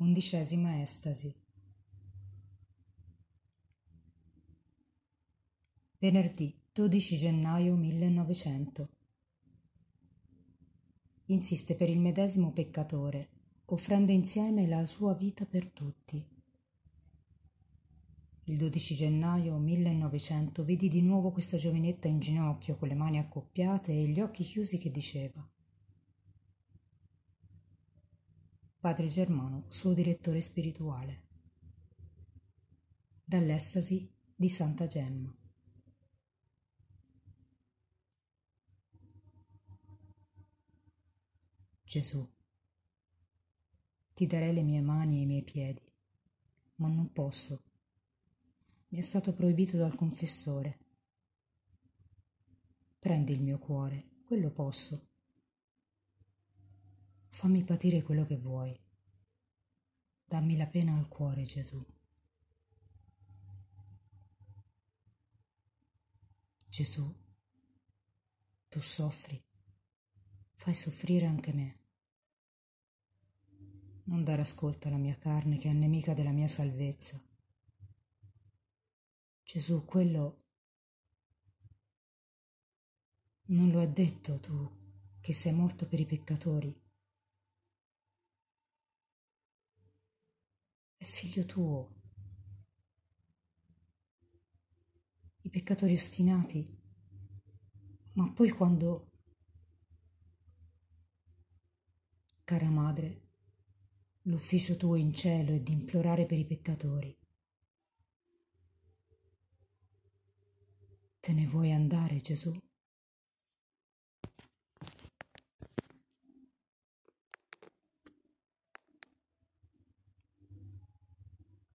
Undicesima estasi. Venerdì 12 gennaio 1900. Insiste per il medesimo peccatore, offrendo insieme la sua vita per tutti. Il 12 gennaio 1900 vidi di nuovo questa giovinetta in ginocchio con le mani accoppiate e gli occhi chiusi che diceva Padre Germano, suo direttore spirituale. Dall'estasi di Santa Gemma. Gesù, ti darei le mie mani e i miei piedi, ma non posso. Mi è stato proibito dal confessore. Prendi il mio cuore, quello posso Fammi patire quello che vuoi. Dammi la pena al cuore, Gesù. Gesù, tu soffri, fai soffrire anche me. Non dare ascolto alla mia carne che è nemica della mia salvezza. Gesù, quello non lo hai detto tu che sei morto per i peccatori. Figlio tuo. I peccatori ostinati, ma poi quando... Cara madre, l'ufficio tuo in cielo è di implorare per i peccatori. Te ne vuoi andare, Gesù?